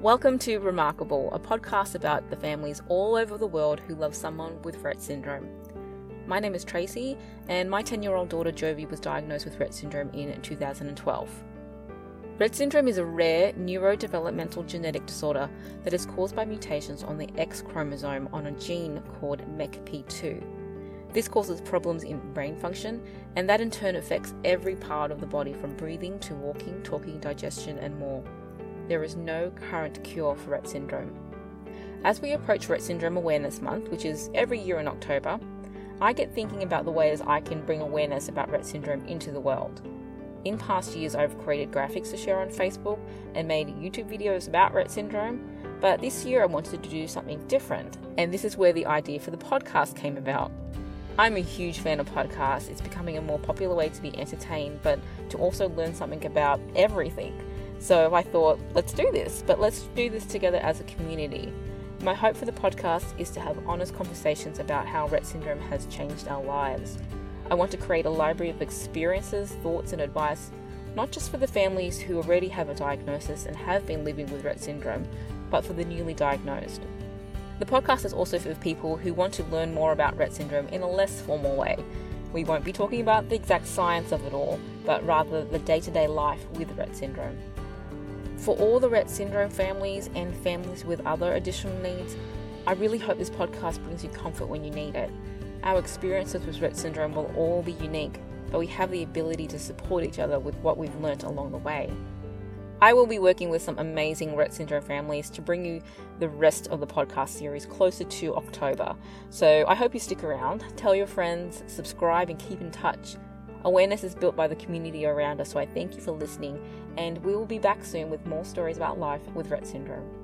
Welcome to Remarkable, a podcast about the families all over the world who love someone with Rett syndrome. My name is Tracy, and my 10 year old daughter Jovi was diagnosed with Rett syndrome in 2012. Rett syndrome is a rare neurodevelopmental genetic disorder that is caused by mutations on the X chromosome on a gene called MECP2. This causes problems in brain function, and that in turn affects every part of the body from breathing to walking, talking, digestion, and more there is no current cure for Rett syndrome. As we approach Rett Syndrome Awareness Month, which is every year in October, I get thinking about the ways I can bring awareness about Rett syndrome into the world. In past years, I've created graphics to share on Facebook and made YouTube videos about Rett syndrome, but this year I wanted to do something different, and this is where the idea for the podcast came about. I'm a huge fan of podcasts. It's becoming a more popular way to be entertained, but to also learn something about everything. So I thought, let's do this, but let's do this together as a community. My hope for the podcast is to have honest conversations about how Rett syndrome has changed our lives. I want to create a library of experiences, thoughts, and advice, not just for the families who already have a diagnosis and have been living with Rett syndrome, but for the newly diagnosed. The podcast is also for people who want to learn more about Rett syndrome in a less formal way. We won't be talking about the exact science of it all, but rather the day to day life with Rett syndrome. For all the Rett syndrome families and families with other additional needs, I really hope this podcast brings you comfort when you need it. Our experiences with Rett syndrome will all be unique, but we have the ability to support each other with what we've learnt along the way. I will be working with some amazing Rett syndrome families to bring you the rest of the podcast series closer to October. So I hope you stick around, tell your friends, subscribe, and keep in touch. Awareness is built by the community around us, so I thank you for listening, and we will be back soon with more stories about life with Rett syndrome.